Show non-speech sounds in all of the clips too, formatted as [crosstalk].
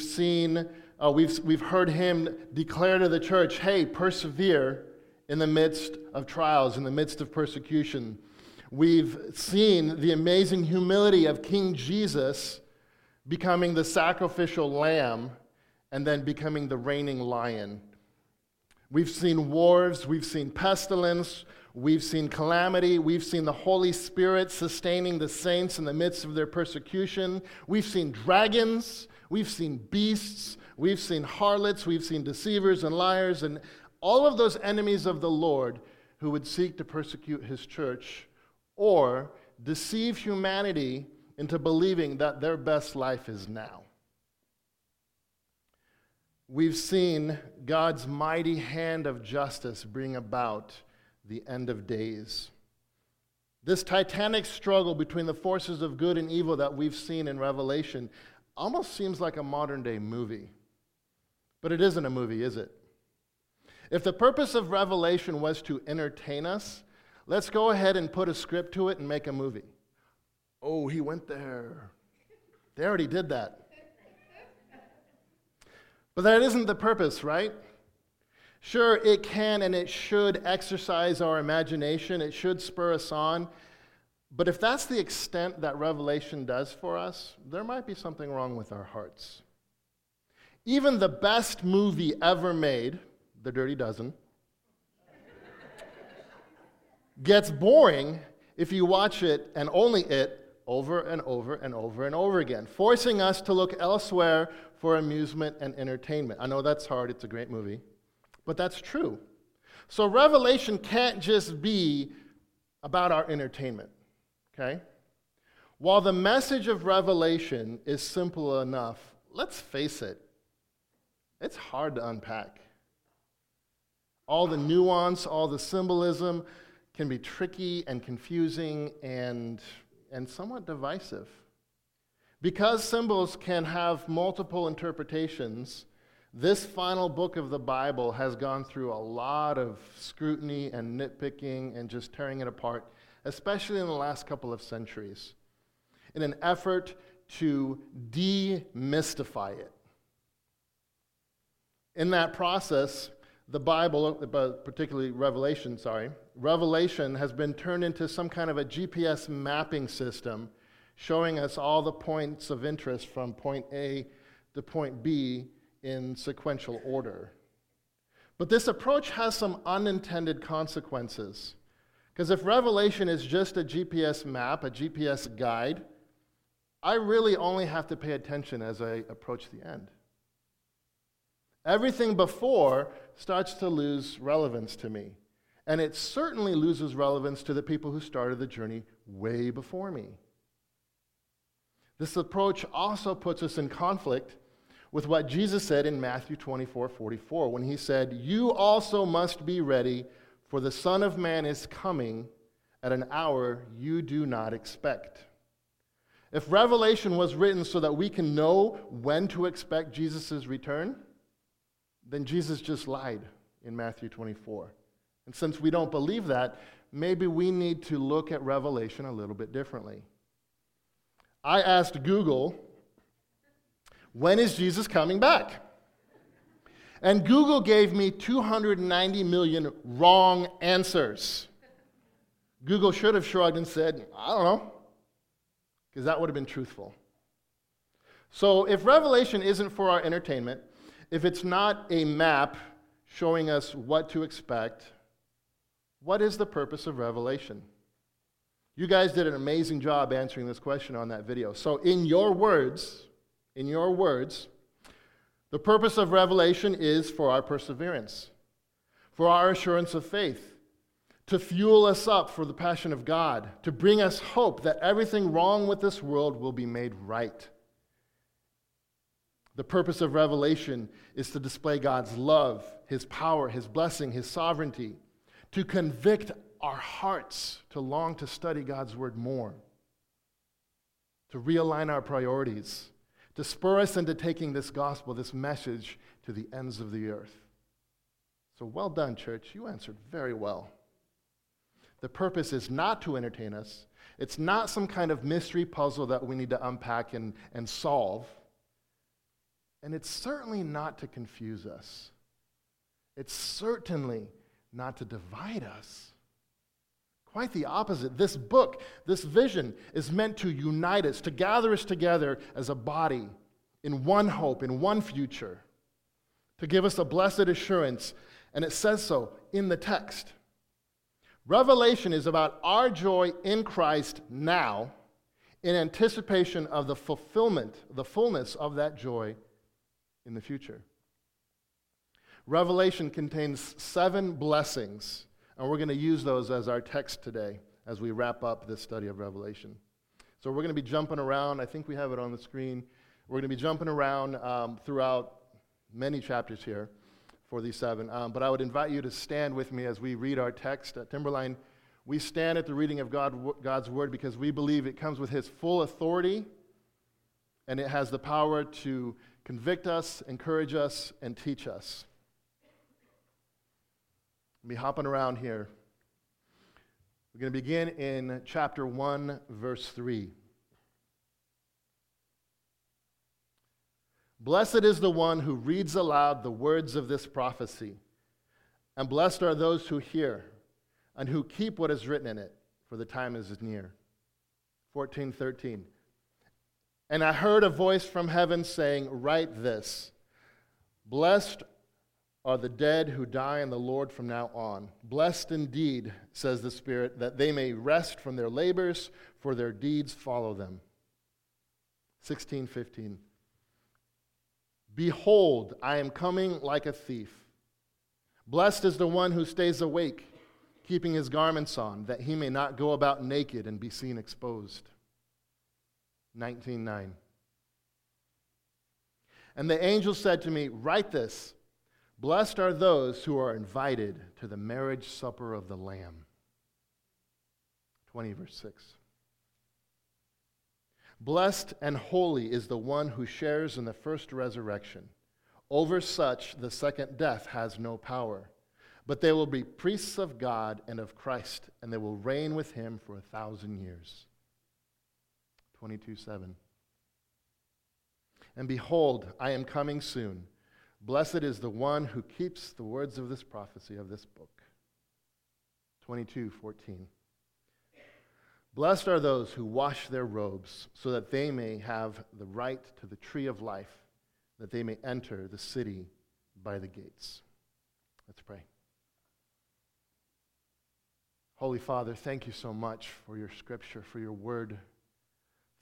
seen, uh, we've, we've heard him declare to the church, hey, persevere in the midst of trials, in the midst of persecution. We've seen the amazing humility of King Jesus becoming the sacrificial lamb and then becoming the reigning lion. We've seen wars, we've seen pestilence, we've seen calamity, we've seen the Holy Spirit sustaining the saints in the midst of their persecution, we've seen dragons, we've seen beasts, we've seen harlots, we've seen deceivers and liars, and all of those enemies of the Lord who would seek to persecute his church or deceive humanity into believing that their best life is now. We've seen God's mighty hand of justice bring about the end of days. This titanic struggle between the forces of good and evil that we've seen in Revelation almost seems like a modern day movie. But it isn't a movie, is it? If the purpose of Revelation was to entertain us, let's go ahead and put a script to it and make a movie. Oh, he went there. They already did that. But that isn't the purpose, right? Sure, it can and it should exercise our imagination, it should spur us on. But if that's the extent that Revelation does for us, there might be something wrong with our hearts. Even the best movie ever made, The Dirty Dozen, gets boring if you watch it and only it over and over and over and over again, forcing us to look elsewhere for amusement and entertainment. I know that's hard, it's a great movie, but that's true. So, Revelation can't just be about our entertainment, okay? While the message of Revelation is simple enough, let's face it, it's hard to unpack. All the nuance, all the symbolism can be tricky and confusing and and somewhat divisive. Because symbols can have multiple interpretations, this final book of the Bible has gone through a lot of scrutiny and nitpicking and just tearing it apart, especially in the last couple of centuries, in an effort to demystify it. In that process, the Bible, uh, particularly Revelation, sorry, Revelation has been turned into some kind of a GPS mapping system showing us all the points of interest from point A to point B in sequential order. But this approach has some unintended consequences. Because if Revelation is just a GPS map, a GPS guide, I really only have to pay attention as I approach the end. Everything before starts to lose relevance to me. And it certainly loses relevance to the people who started the journey way before me. This approach also puts us in conflict with what Jesus said in Matthew 24 44, when he said, You also must be ready, for the Son of Man is coming at an hour you do not expect. If Revelation was written so that we can know when to expect Jesus' return, then Jesus just lied in Matthew 24. And since we don't believe that, maybe we need to look at Revelation a little bit differently. I asked Google, when is Jesus coming back? And Google gave me 290 million wrong answers. Google should have shrugged and said, I don't know, because that would have been truthful. So if Revelation isn't for our entertainment, if it's not a map showing us what to expect, what is the purpose of Revelation? You guys did an amazing job answering this question on that video. So, in your words, in your words, the purpose of Revelation is for our perseverance, for our assurance of faith, to fuel us up for the passion of God, to bring us hope that everything wrong with this world will be made right. The purpose of Revelation is to display God's love, His power, His blessing, His sovereignty, to convict our hearts to long to study God's Word more, to realign our priorities, to spur us into taking this gospel, this message, to the ends of the earth. So well done, church. You answered very well. The purpose is not to entertain us. It's not some kind of mystery puzzle that we need to unpack and, and solve. And it's certainly not to confuse us. It's certainly not to divide us. Quite the opposite. This book, this vision, is meant to unite us, to gather us together as a body in one hope, in one future, to give us a blessed assurance. And it says so in the text. Revelation is about our joy in Christ now, in anticipation of the fulfillment, the fullness of that joy in the future. Revelation contains seven blessings, and we're going to use those as our text today as we wrap up this study of Revelation. So we're going to be jumping around. I think we have it on the screen. We're going to be jumping around um, throughout many chapters here for these seven. Um, but I would invite you to stand with me as we read our text at Timberline. We stand at the reading of God, God's word because we believe it comes with His full authority and it has the power to convict us, encourage us, and teach us. Be hopping around here. We're going to begin in chapter 1, verse 3. Blessed is the one who reads aloud the words of this prophecy, and blessed are those who hear and who keep what is written in it, for the time is near. 1413. And I heard a voice from heaven saying, Write this Blessed are the dead who die in the Lord from now on. Blessed indeed, says the Spirit, that they may rest from their labors, for their deeds follow them. 1615. Behold, I am coming like a thief. Blessed is the one who stays awake, keeping his garments on, that he may not go about naked and be seen exposed. 19:9. And the angel said to me, Write this Blessed are those who are invited to the marriage supper of the Lamb. 20, verse 6. Blessed and holy is the one who shares in the first resurrection. Over such, the second death has no power. But they will be priests of God and of Christ, and they will reign with him for a thousand years. 22 7. And behold, I am coming soon. Blessed is the one who keeps the words of this prophecy of this book. 22 14. Blessed are those who wash their robes, so that they may have the right to the tree of life, that they may enter the city by the gates. Let's pray. Holy Father, thank you so much for your scripture, for your word.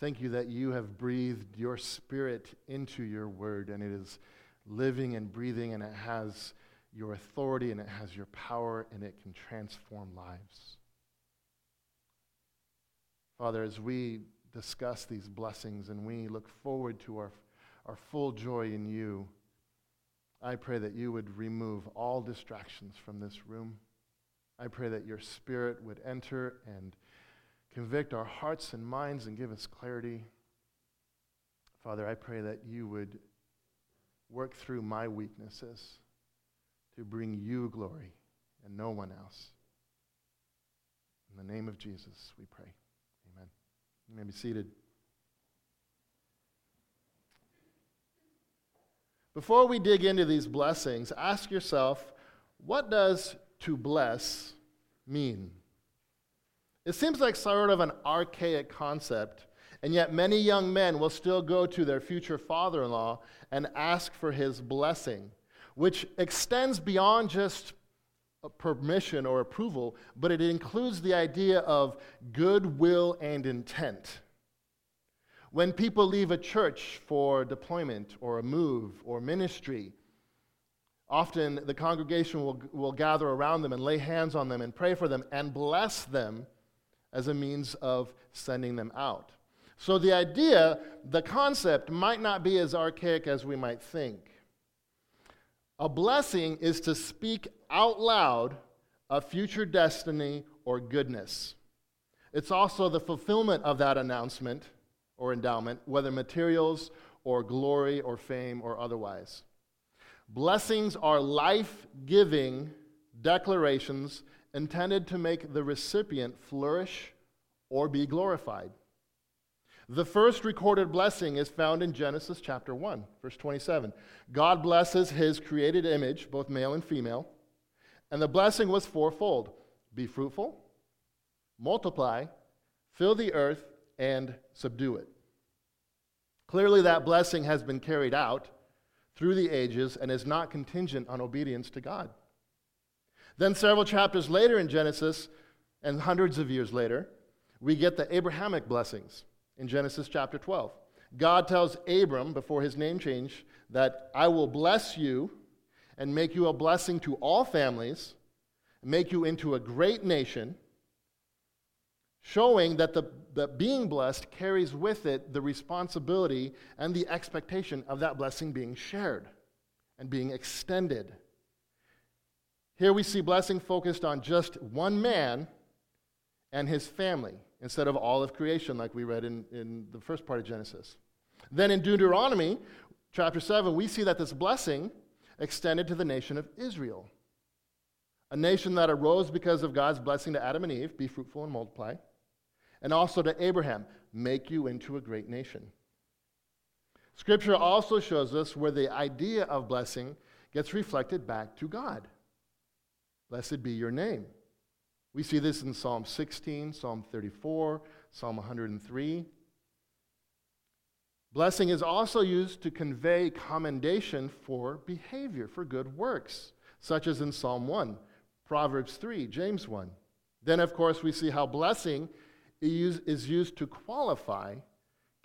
Thank you that you have breathed your spirit into your word and it is living and breathing and it has your authority and it has your power and it can transform lives. Father, as we discuss these blessings and we look forward to our, our full joy in you, I pray that you would remove all distractions from this room. I pray that your spirit would enter and convict our hearts and minds and give us clarity. Father, I pray that you would work through my weaknesses to bring you glory and no one else. In the name of Jesus, we pray. Amen. You may be seated. Before we dig into these blessings, ask yourself what does to bless mean? It seems like sort of an archaic concept, and yet many young men will still go to their future father in law and ask for his blessing, which extends beyond just permission or approval, but it includes the idea of goodwill and intent. When people leave a church for deployment or a move or ministry, often the congregation will, will gather around them and lay hands on them and pray for them and bless them as a means of sending them out. So the idea, the concept, might not be as archaic as we might think. A blessing is to speak out loud a future destiny or goodness. It's also the fulfillment of that announcement or endowment, whether materials or glory or fame or otherwise. Blessings are life giving declarations intended to make the recipient flourish or be glorified. The first recorded blessing is found in Genesis chapter 1, verse 27. God blesses his created image, both male and female, and the blessing was fourfold be fruitful, multiply, fill the earth, and subdue it. Clearly, that blessing has been carried out through the ages and is not contingent on obedience to God. Then, several chapters later in Genesis, and hundreds of years later, we get the Abrahamic blessings in Genesis chapter 12. God tells Abram before his name change that I will bless you and make you a blessing to all families, make you into a great nation, showing that the that being blessed carries with it the responsibility and the expectation of that blessing being shared and being extended. Here we see blessing focused on just one man and his family instead of all of creation, like we read in, in the first part of Genesis. Then in Deuteronomy chapter 7, we see that this blessing extended to the nation of Israel, a nation that arose because of God's blessing to Adam and Eve be fruitful and multiply, and also to Abraham make you into a great nation. Scripture also shows us where the idea of blessing gets reflected back to God. Blessed be your name. We see this in Psalm 16, Psalm 34, Psalm 103. Blessing is also used to convey commendation for behavior, for good works, such as in Psalm 1, Proverbs 3, James 1. Then, of course, we see how blessing is used to qualify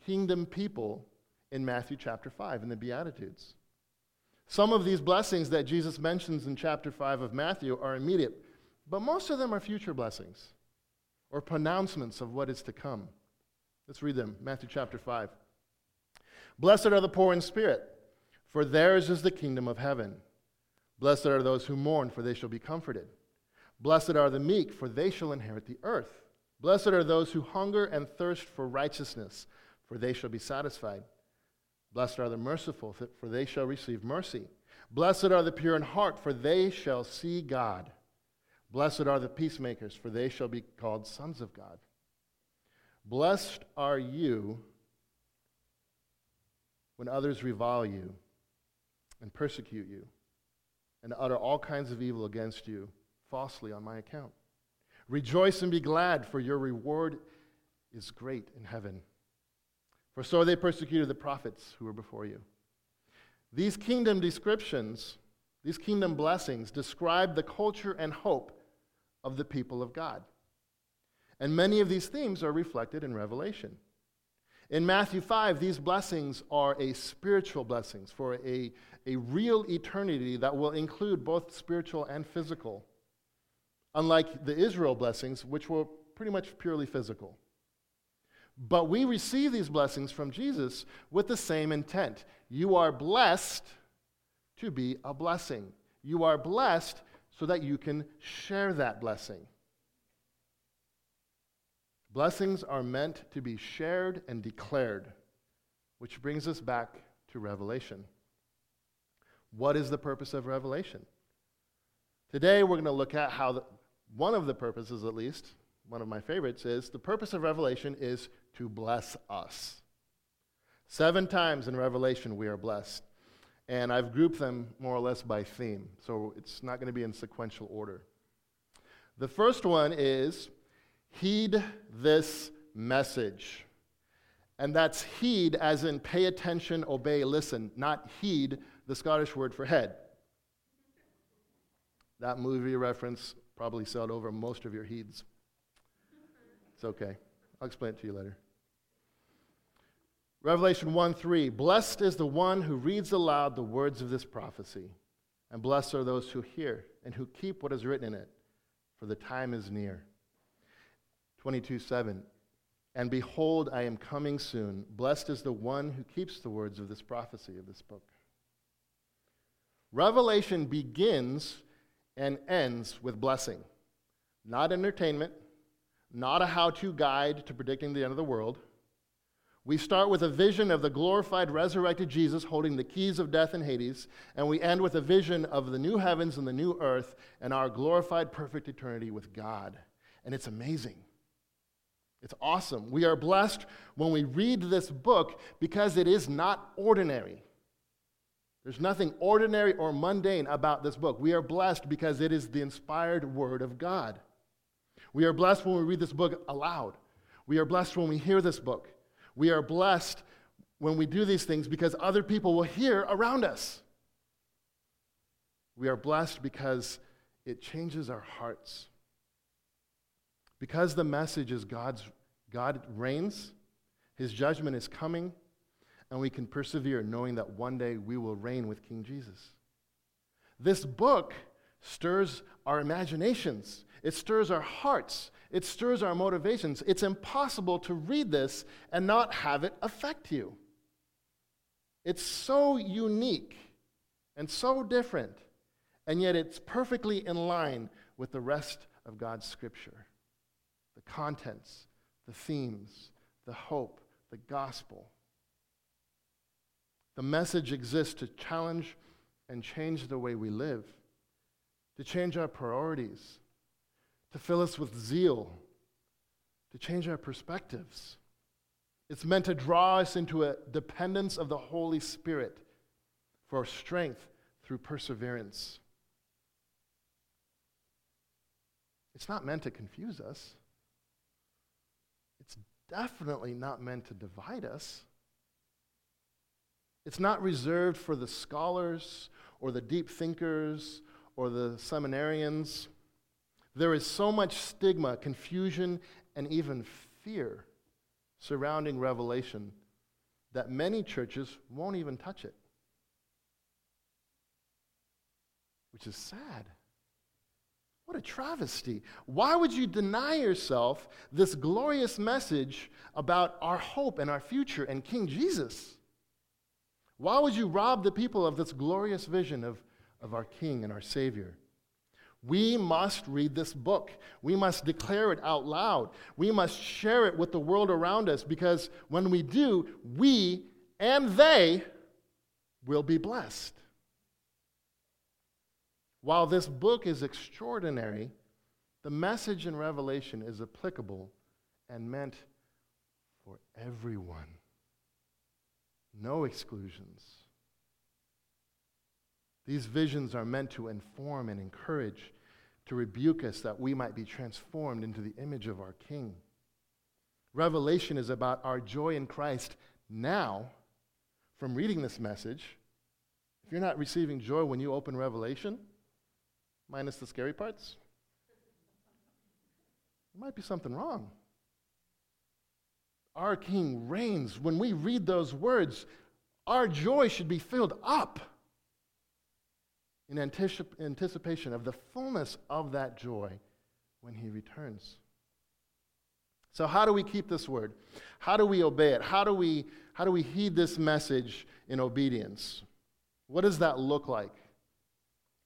kingdom people in Matthew chapter 5 in the Beatitudes. Some of these blessings that Jesus mentions in chapter 5 of Matthew are immediate. But most of them are future blessings or pronouncements of what is to come. Let's read them. Matthew chapter 5. Blessed are the poor in spirit, for theirs is the kingdom of heaven. Blessed are those who mourn, for they shall be comforted. Blessed are the meek, for they shall inherit the earth. Blessed are those who hunger and thirst for righteousness, for they shall be satisfied. Blessed are the merciful, for they shall receive mercy. Blessed are the pure in heart, for they shall see God. Blessed are the peacemakers, for they shall be called sons of God. Blessed are you when others revile you and persecute you and utter all kinds of evil against you falsely on my account. Rejoice and be glad, for your reward is great in heaven. For so they persecuted the prophets who were before you. These kingdom descriptions, these kingdom blessings, describe the culture and hope of the people of God. And many of these themes are reflected in Revelation. In Matthew 5, these blessings are a spiritual blessings for a, a real eternity that will include both spiritual and physical, unlike the Israel blessings, which were pretty much purely physical. But we receive these blessings from Jesus with the same intent. You are blessed to be a blessing. You are blessed so that you can share that blessing. Blessings are meant to be shared and declared, which brings us back to Revelation. What is the purpose of Revelation? Today, we're going to look at how the, one of the purposes, at least, one of my favorites, is the purpose of Revelation is to bless us. Seven times in Revelation, we are blessed and I've grouped them more or less by theme, so it's not going to be in sequential order. The first one is heed this message. And that's heed as in pay attention, obey, listen, not heed, the Scottish word for head. That movie reference probably sailed over most of your heeds. It's okay. I'll explain it to you later. Revelation 1 3 Blessed is the one who reads aloud the words of this prophecy, and blessed are those who hear and who keep what is written in it, for the time is near. 22 7 And behold, I am coming soon. Blessed is the one who keeps the words of this prophecy of this book. Revelation begins and ends with blessing, not entertainment, not a how to guide to predicting the end of the world we start with a vision of the glorified, resurrected Jesus holding the keys of death and Hades, and we end with a vision of the new heavens and the new earth and our glorified, perfect eternity with God. And it's amazing. It's awesome. We are blessed when we read this book because it is not ordinary. There's nothing ordinary or mundane about this book. We are blessed because it is the inspired Word of God. We are blessed when we read this book aloud. We are blessed when we hear this book. We are blessed when we do these things because other people will hear around us. We are blessed because it changes our hearts. Because the message is God's, God reigns, His judgment is coming, and we can persevere knowing that one day we will reign with King Jesus. This book stirs our imaginations, it stirs our hearts, it stirs our motivations. It's impossible to read this and not have it affect you. It's so unique and so different, and yet it's perfectly in line with the rest of God's scripture the contents, the themes, the hope, the gospel. The message exists to challenge and change the way we live, to change our priorities, to fill us with zeal, to change our perspectives. It's meant to draw us into a dependence of the Holy Spirit for strength through perseverance. It's not meant to confuse us. It's definitely not meant to divide us. It's not reserved for the scholars or the deep thinkers or the seminarians. There is so much stigma, confusion, and even fear surrounding Revelation that many churches won't even touch it, which is sad. What a travesty. Why would you deny yourself this glorious message about our hope and our future and King Jesus? Why would you rob the people of this glorious vision of, of our King and our Savior? We must read this book. We must declare it out loud. We must share it with the world around us because when we do, we and they will be blessed. While this book is extraordinary, the message in Revelation is applicable and meant for everyone. No exclusions. These visions are meant to inform and encourage, to rebuke us that we might be transformed into the image of our King. Revelation is about our joy in Christ now from reading this message. If you're not receiving joy when you open Revelation, minus the scary parts, there might be something wrong. Our King reigns. When we read those words, our joy should be filled up in anticip- anticipation of the fullness of that joy when he returns. So, how do we keep this word? How do we obey it? How do we, how do we heed this message in obedience? What does that look like?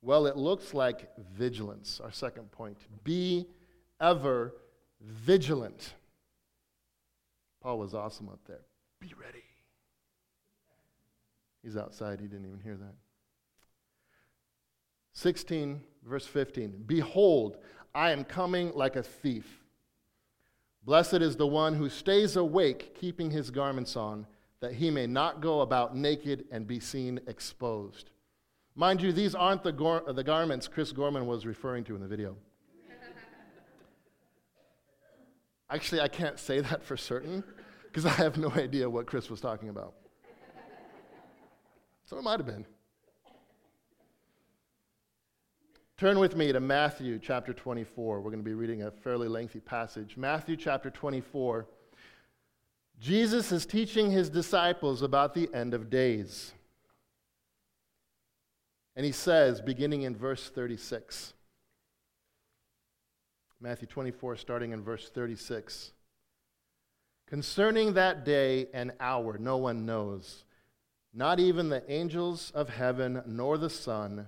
Well, it looks like vigilance, our second point. Be ever vigilant. Paul was awesome up there. Be ready. He's outside, he didn't even hear that. 16, verse 15 Behold, I am coming like a thief. Blessed is the one who stays awake, keeping his garments on, that he may not go about naked and be seen exposed. Mind you, these aren't the, gar- the garments Chris Gorman was referring to in the video. [laughs] Actually, I can't say that for certain because I have no idea what Chris was talking about. So it might have been. Turn with me to Matthew chapter 24. We're going to be reading a fairly lengthy passage. Matthew chapter 24. Jesus is teaching his disciples about the end of days. And he says, beginning in verse 36, Matthew 24, starting in verse 36, concerning that day and hour, no one knows, not even the angels of heaven, nor the Son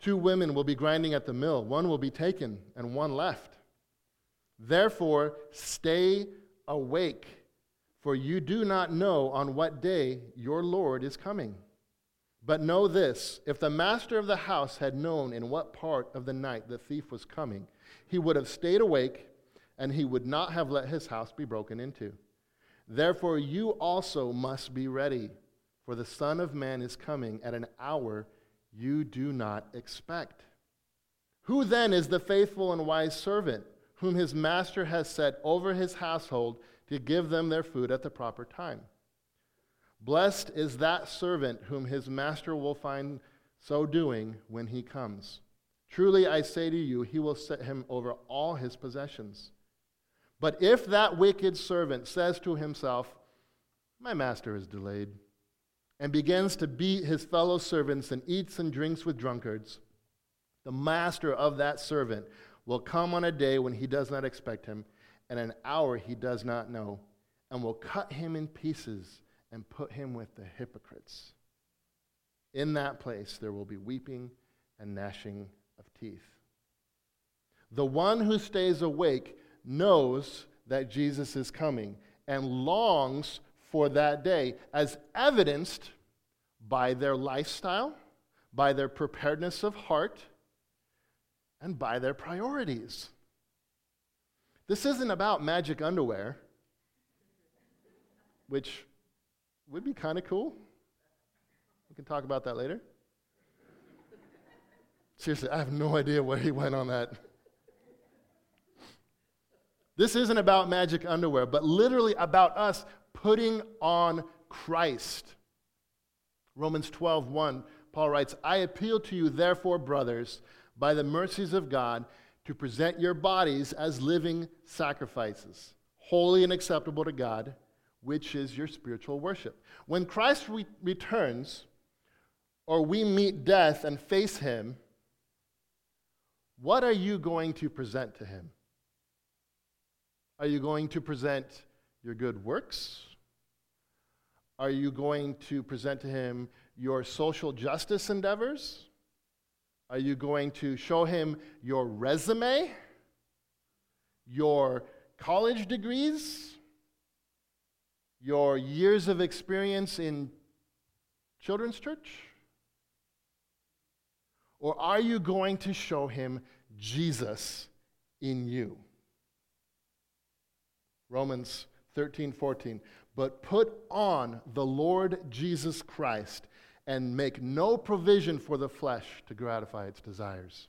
Two women will be grinding at the mill, one will be taken and one left. Therefore, stay awake, for you do not know on what day your Lord is coming. But know this if the master of the house had known in what part of the night the thief was coming, he would have stayed awake and he would not have let his house be broken into. Therefore, you also must be ready, for the Son of Man is coming at an hour you do not expect. Who then is the faithful and wise servant whom his master has set over his household to give them their food at the proper time? Blessed is that servant whom his master will find so doing when he comes. Truly I say to you, he will set him over all his possessions. But if that wicked servant says to himself, My master is delayed, and begins to beat his fellow servants and eats and drinks with drunkards, the master of that servant will come on a day when he does not expect him, and an hour he does not know, and will cut him in pieces and put him with the hypocrites. In that place there will be weeping and gnashing of teeth. The one who stays awake knows that Jesus is coming and longs for that day, as evidenced by their lifestyle, by their preparedness of heart, and by their priorities. This isn't about magic underwear, which would be kind of cool. We can talk about that later. Seriously, I have no idea where he went on that. This isn't about magic underwear, but literally about us putting on Christ. Romans 12, 1, Paul writes, I appeal to you, therefore, brothers, by the mercies of God, to present your bodies as living sacrifices, holy and acceptable to God, which is your spiritual worship. When Christ re- returns, or we meet death and face him, what are you going to present to him? Are you going to present your good works? Are you going to present to him your social justice endeavors? Are you going to show him your resume? Your college degrees? Your years of experience in children's church? Or are you going to show him Jesus in you? Romans 13, 14. But put on the Lord Jesus Christ and make no provision for the flesh to gratify its desires.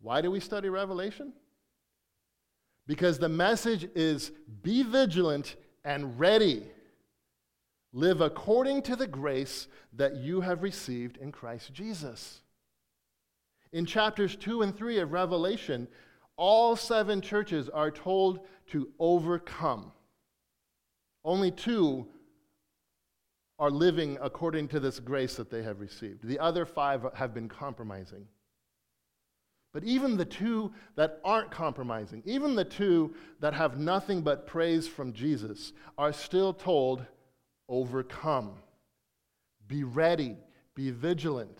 Why do we study Revelation? Because the message is be vigilant and ready. Live according to the grace that you have received in Christ Jesus. In chapters 2 and 3 of Revelation, all seven churches are told to overcome. Only two are living according to this grace that they have received. The other five have been compromising. But even the two that aren't compromising, even the two that have nothing but praise from Jesus, are still told, overcome. Be ready. Be vigilant.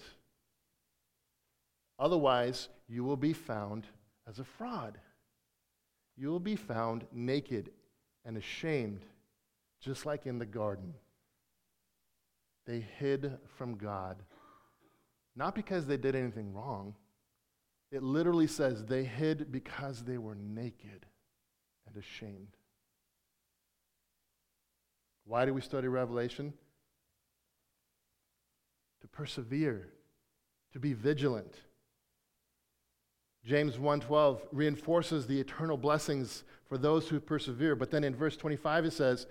Otherwise, you will be found as a fraud. You will be found naked and ashamed, just like in the garden. They hid from God, not because they did anything wrong. It literally says they hid because they were naked and ashamed. Why do we study Revelation? To persevere, to be vigilant James 1:12 reinforces the eternal blessings for those who persevere, but then in verse 25 it says,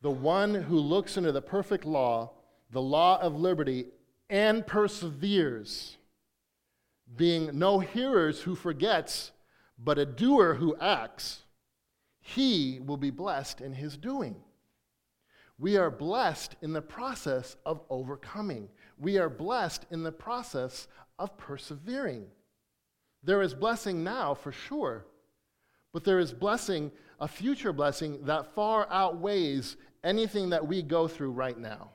"The one who looks into the perfect law, the law of liberty, and perseveres, being no hearers who forgets, but a doer who acts, he will be blessed in his doing." We are blessed in the process of overcoming. We are blessed in the process of persevering. There is blessing now for sure, But there is blessing, a future blessing that far outweighs anything that we go through right now.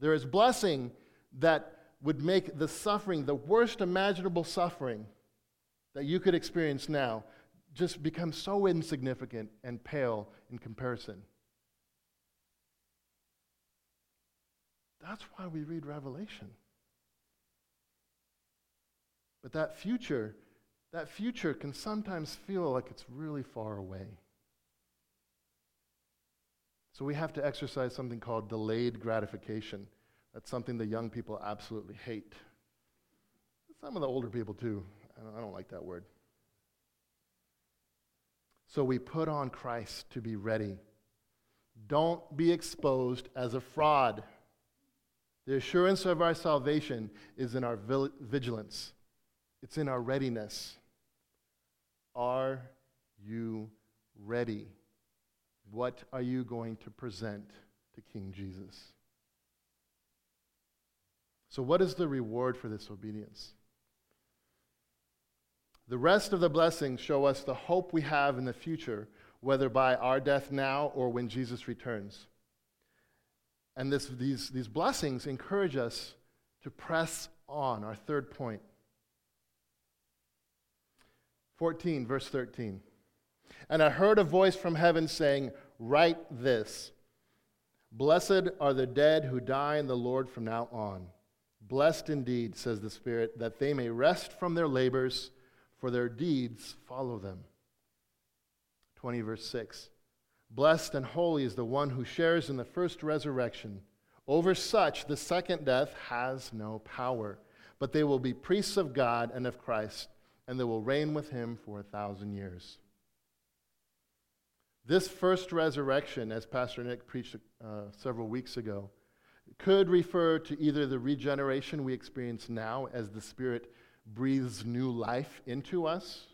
There is blessing that would make the suffering, the worst imaginable suffering that you could experience now, just become so insignificant and pale in comparison. That's why we read Revelation. But that future, that future can sometimes feel like it's really far away. So we have to exercise something called delayed gratification. That's something the young people absolutely hate. Some of the older people, too. I don't, I don't like that word. So we put on Christ to be ready. Don't be exposed as a fraud. The assurance of our salvation is in our vigilance. It's in our readiness. Are you ready? What are you going to present to King Jesus? So, what is the reward for this obedience? The rest of the blessings show us the hope we have in the future, whether by our death now or when Jesus returns. And this, these, these blessings encourage us to press on, our third point. 14, verse 13. And I heard a voice from heaven saying, Write this Blessed are the dead who die in the Lord from now on. Blessed indeed, says the Spirit, that they may rest from their labors, for their deeds follow them. 20, verse 6. Blessed and holy is the one who shares in the first resurrection. Over such, the second death has no power, but they will be priests of God and of Christ and they will reign with him for a thousand years. This first resurrection, as Pastor Nick preached uh, several weeks ago, could refer to either the regeneration we experience now as the Spirit breathes new life into us,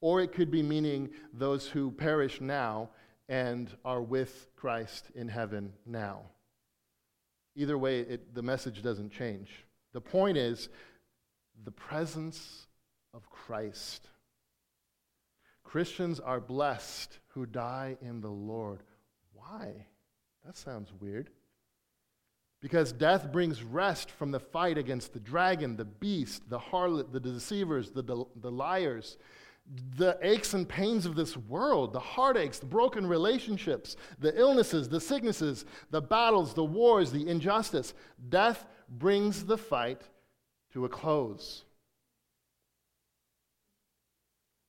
or it could be meaning those who perish now and are with Christ in heaven now. Either way, it, the message doesn't change. The point is the presence of Christ. Christians are blessed who die in the Lord. Why? That sounds weird. Because death brings rest from the fight against the dragon, the beast, the harlot, the deceivers, the, the liars, the aches and pains of this world, the heartaches, the broken relationships, the illnesses, the sicknesses, the battles, the wars, the injustice. Death brings the fight to a close.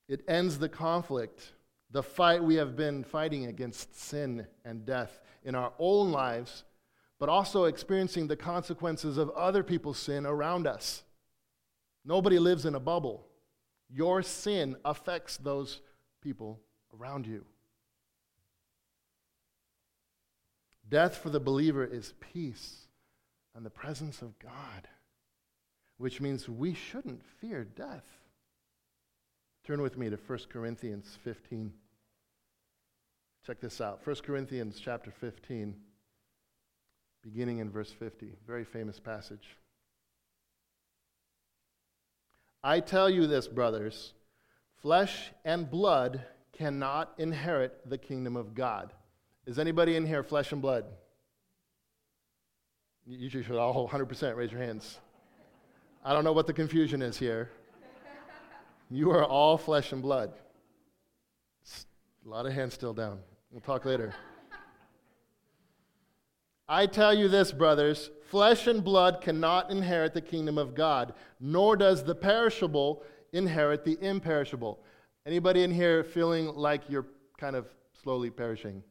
It ends the conflict, the fight we have been fighting against sin and death in our own lives, but also experiencing the consequences of other people's sin around us. Nobody lives in a bubble. Your sin affects those people around you. Death for the believer is peace and the presence of God, which means we shouldn't fear death. Turn with me to 1 Corinthians 15. Check this out 1 Corinthians chapter 15, beginning in verse 50. Very famous passage. I tell you this, brothers flesh and blood cannot inherit the kingdom of God. Is anybody in here flesh and blood? You should all [laughs] 100% raise your hands. I don't know what the confusion is here. You are all flesh and blood. A lot of hands still down. We'll talk later. [laughs] I tell you this, brothers flesh and blood cannot inherit the kingdom of God, nor does the perishable inherit the imperishable. Anybody in here feeling like you're kind of slowly perishing?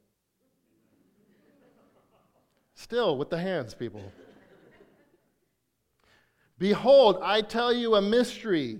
Still, with the hands, people. Behold, I tell you a mystery.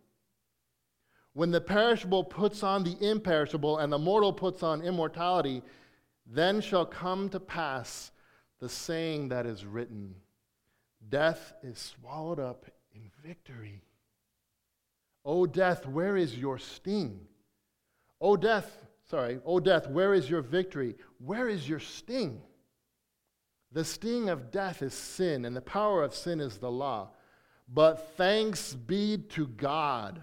When the perishable puts on the imperishable and the mortal puts on immortality, then shall come to pass the saying that is written Death is swallowed up in victory. O death, where is your sting? O death, sorry, O death, where is your victory? Where is your sting? The sting of death is sin, and the power of sin is the law. But thanks be to God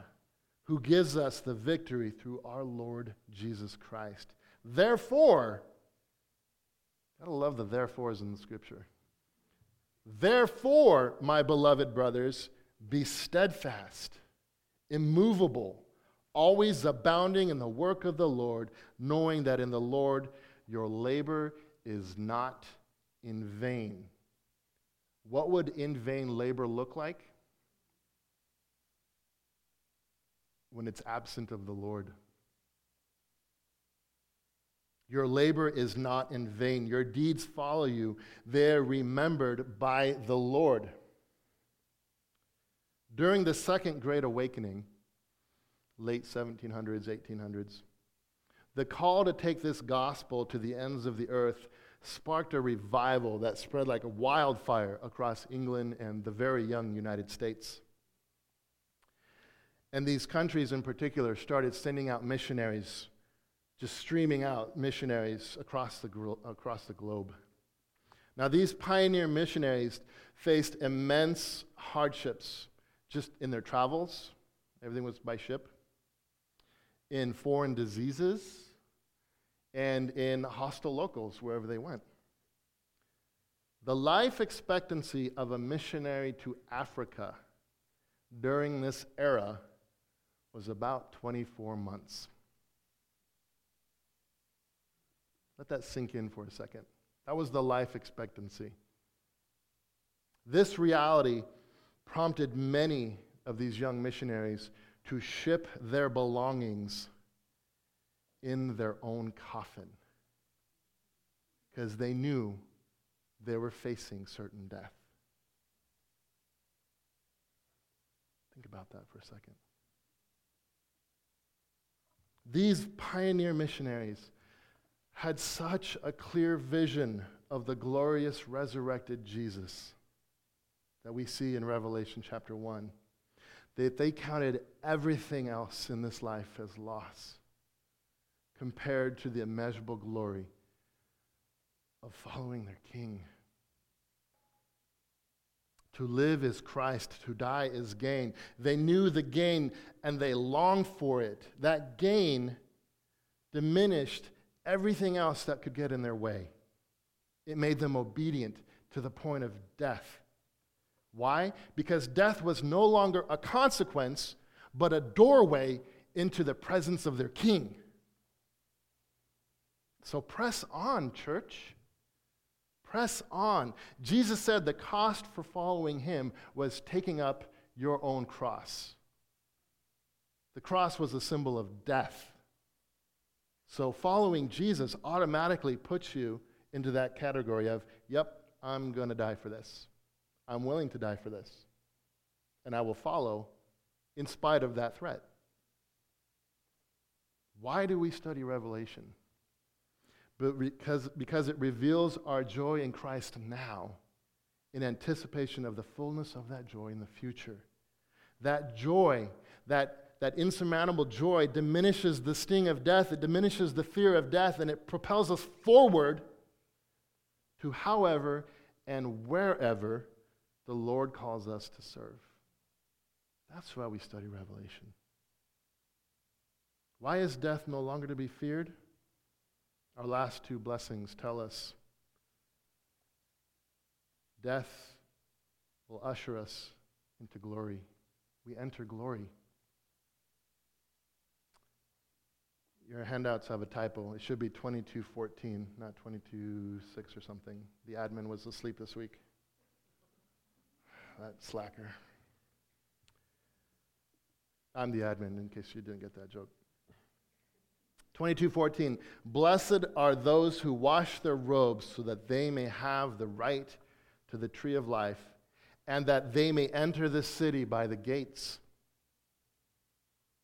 who gives us the victory through our Lord Jesus Christ. Therefore, gotta love the therefores in the scripture. Therefore, my beloved brothers, be steadfast, immovable, always abounding in the work of the Lord, knowing that in the Lord your labor is not in vain. What would in vain labor look like? When it's absent of the Lord. Your labor is not in vain. Your deeds follow you. They're remembered by the Lord. During the Second Great Awakening, late 1700s, 1800s, the call to take this gospel to the ends of the earth sparked a revival that spread like a wildfire across England and the very young United States. And these countries in particular started sending out missionaries, just streaming out missionaries across the, gro- across the globe. Now, these pioneer missionaries faced immense hardships just in their travels, everything was by ship, in foreign diseases, and in hostile locals wherever they went. The life expectancy of a missionary to Africa during this era was about 24 months. Let that sink in for a second. That was the life expectancy. This reality prompted many of these young missionaries to ship their belongings in their own coffin because they knew they were facing certain death. Think about that for a second. These pioneer missionaries had such a clear vision of the glorious resurrected Jesus that we see in Revelation chapter 1 that they counted everything else in this life as loss compared to the immeasurable glory of following their King. To live is Christ, to die is gain. They knew the gain and they longed for it. That gain diminished everything else that could get in their way. It made them obedient to the point of death. Why? Because death was no longer a consequence, but a doorway into the presence of their king. So press on, church. Press on. Jesus said the cost for following him was taking up your own cross. The cross was a symbol of death. So following Jesus automatically puts you into that category of, yep, I'm going to die for this. I'm willing to die for this. And I will follow in spite of that threat. Why do we study Revelation? But because, because it reveals our joy in Christ now in anticipation of the fullness of that joy in the future. That joy, that, that insurmountable joy, diminishes the sting of death, it diminishes the fear of death, and it propels us forward to however and wherever the Lord calls us to serve. That's why we study Revelation. Why is death no longer to be feared? Our last two blessings tell us death will usher us into glory. We enter glory. Your handouts have a typo. It should be 2214, not 226 or something. The admin was asleep this week. That slacker. I'm the admin, in case you didn't get that joke. 22:14 Blessed are those who wash their robes so that they may have the right to the tree of life and that they may enter the city by the gates.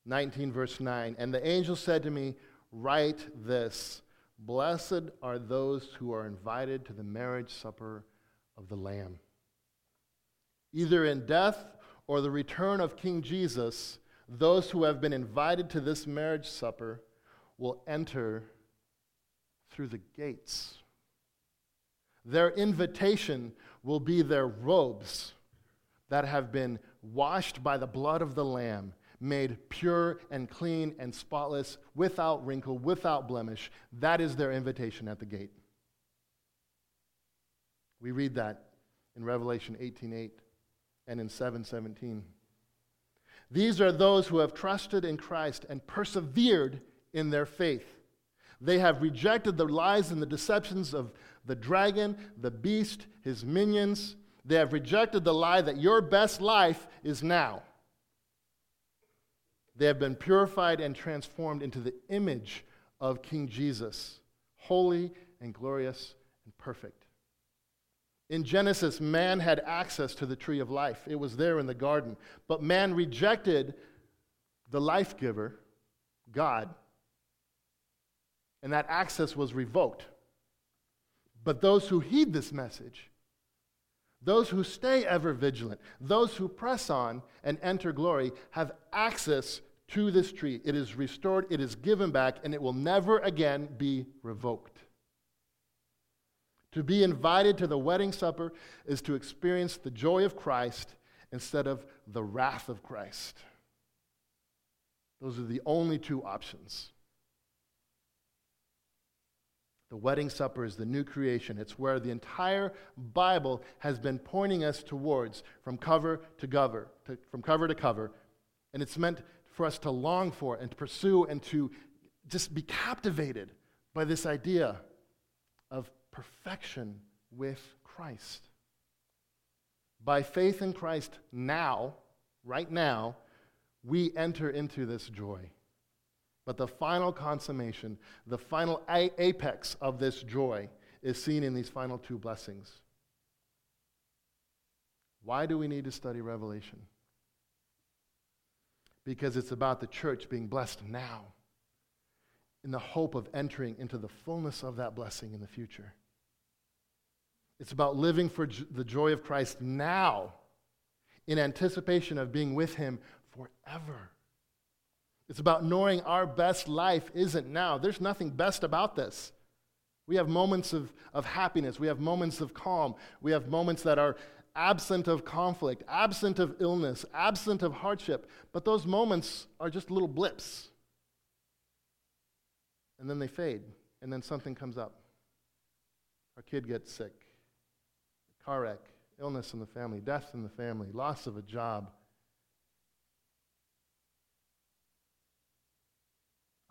19, verse 9. And the angel said to me, Write this Blessed are those who are invited to the marriage supper of the Lamb. Either in death or the return of King Jesus, those who have been invited to this marriage supper will enter through the gates. Their invitation will be their robes that have been washed by the blood of the Lamb, made pure and clean and spotless, without wrinkle, without blemish. That is their invitation at the gate. We read that in Revelation 18:8 and in 7:17. These are those who have trusted in Christ and persevered in their faith. They have rejected the lies and the deceptions of the dragon, the beast, his minions. They have rejected the lie that your best life is now. They have been purified and transformed into the image of King Jesus, holy and glorious and perfect. In Genesis, man had access to the tree of life. It was there in the garden. But man rejected the life giver, God, and that access was revoked. But those who heed this message, those who stay ever vigilant, those who press on and enter glory, have access to this tree. It is restored, it is given back, and it will never again be revoked. To be invited to the wedding supper is to experience the joy of Christ instead of the wrath of Christ. Those are the only two options. The wedding supper is the new creation. It's where the entire Bible has been pointing us towards from cover to cover, to, from cover to cover. And it's meant for us to long for and to pursue and to just be captivated by this idea of perfection with Christ. By faith in Christ now, right now, we enter into this joy. But the final consummation, the final apex of this joy, is seen in these final two blessings. Why do we need to study Revelation? Because it's about the church being blessed now, in the hope of entering into the fullness of that blessing in the future. It's about living for the joy of Christ now in anticipation of being with Him forever. It's about knowing our best life isn't now. There's nothing best about this. We have moments of, of happiness, we have moments of calm, we have moments that are absent of conflict, absent of illness, absent of hardship, but those moments are just little blips. And then they fade, and then something comes up. Our kid gets sick, car wreck, illness in the family, death in the family, loss of a job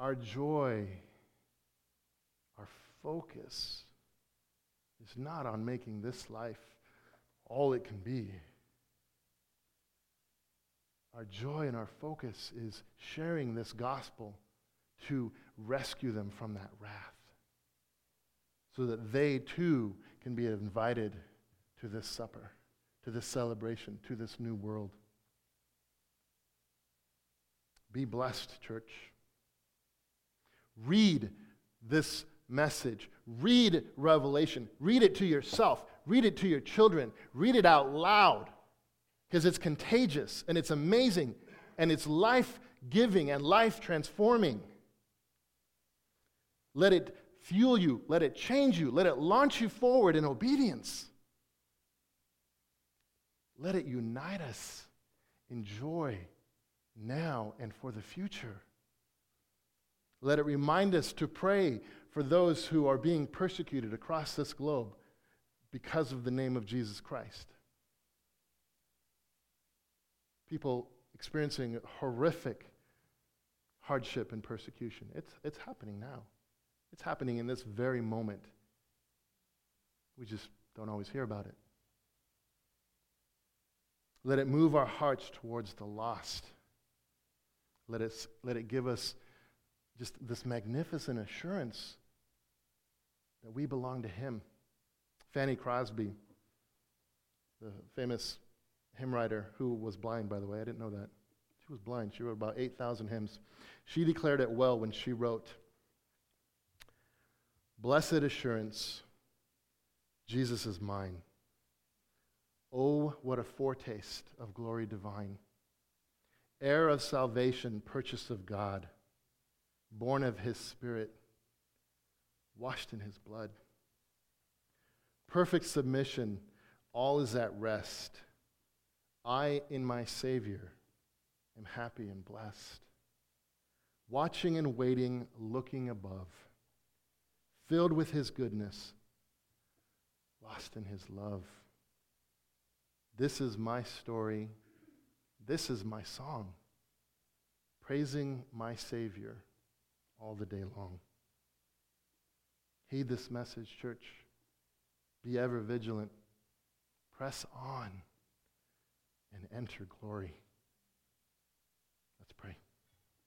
Our joy, our focus is not on making this life all it can be. Our joy and our focus is sharing this gospel to rescue them from that wrath so that they too can be invited to this supper, to this celebration, to this new world. Be blessed, church. Read this message. Read Revelation. Read it to yourself. Read it to your children. Read it out loud because it's contagious and it's amazing and it's life giving and life transforming. Let it fuel you. Let it change you. Let it launch you forward in obedience. Let it unite us in joy now and for the future. Let it remind us to pray for those who are being persecuted across this globe because of the name of Jesus Christ. People experiencing horrific hardship and persecution. It's, it's happening now. It's happening in this very moment. We just don't always hear about it. Let it move our hearts towards the lost. Let it, let it give us just this magnificent assurance that we belong to Him. Fanny Crosby, the famous hymn writer who was blind, by the way, I didn't know that. She was blind. She wrote about 8,000 hymns. She declared it well when she wrote, Blessed assurance, Jesus is mine. Oh, what a foretaste of glory divine. Heir of salvation, purchase of God, born of his spirit, washed in his blood. Perfect submission, all is at rest. I, in my Savior, am happy and blessed. Watching and waiting, looking above, filled with his goodness, lost in his love. This is my story. This is my song, praising my Savior all the day long. Heed this message, church. Be ever vigilant. Press on and enter glory. Let's pray.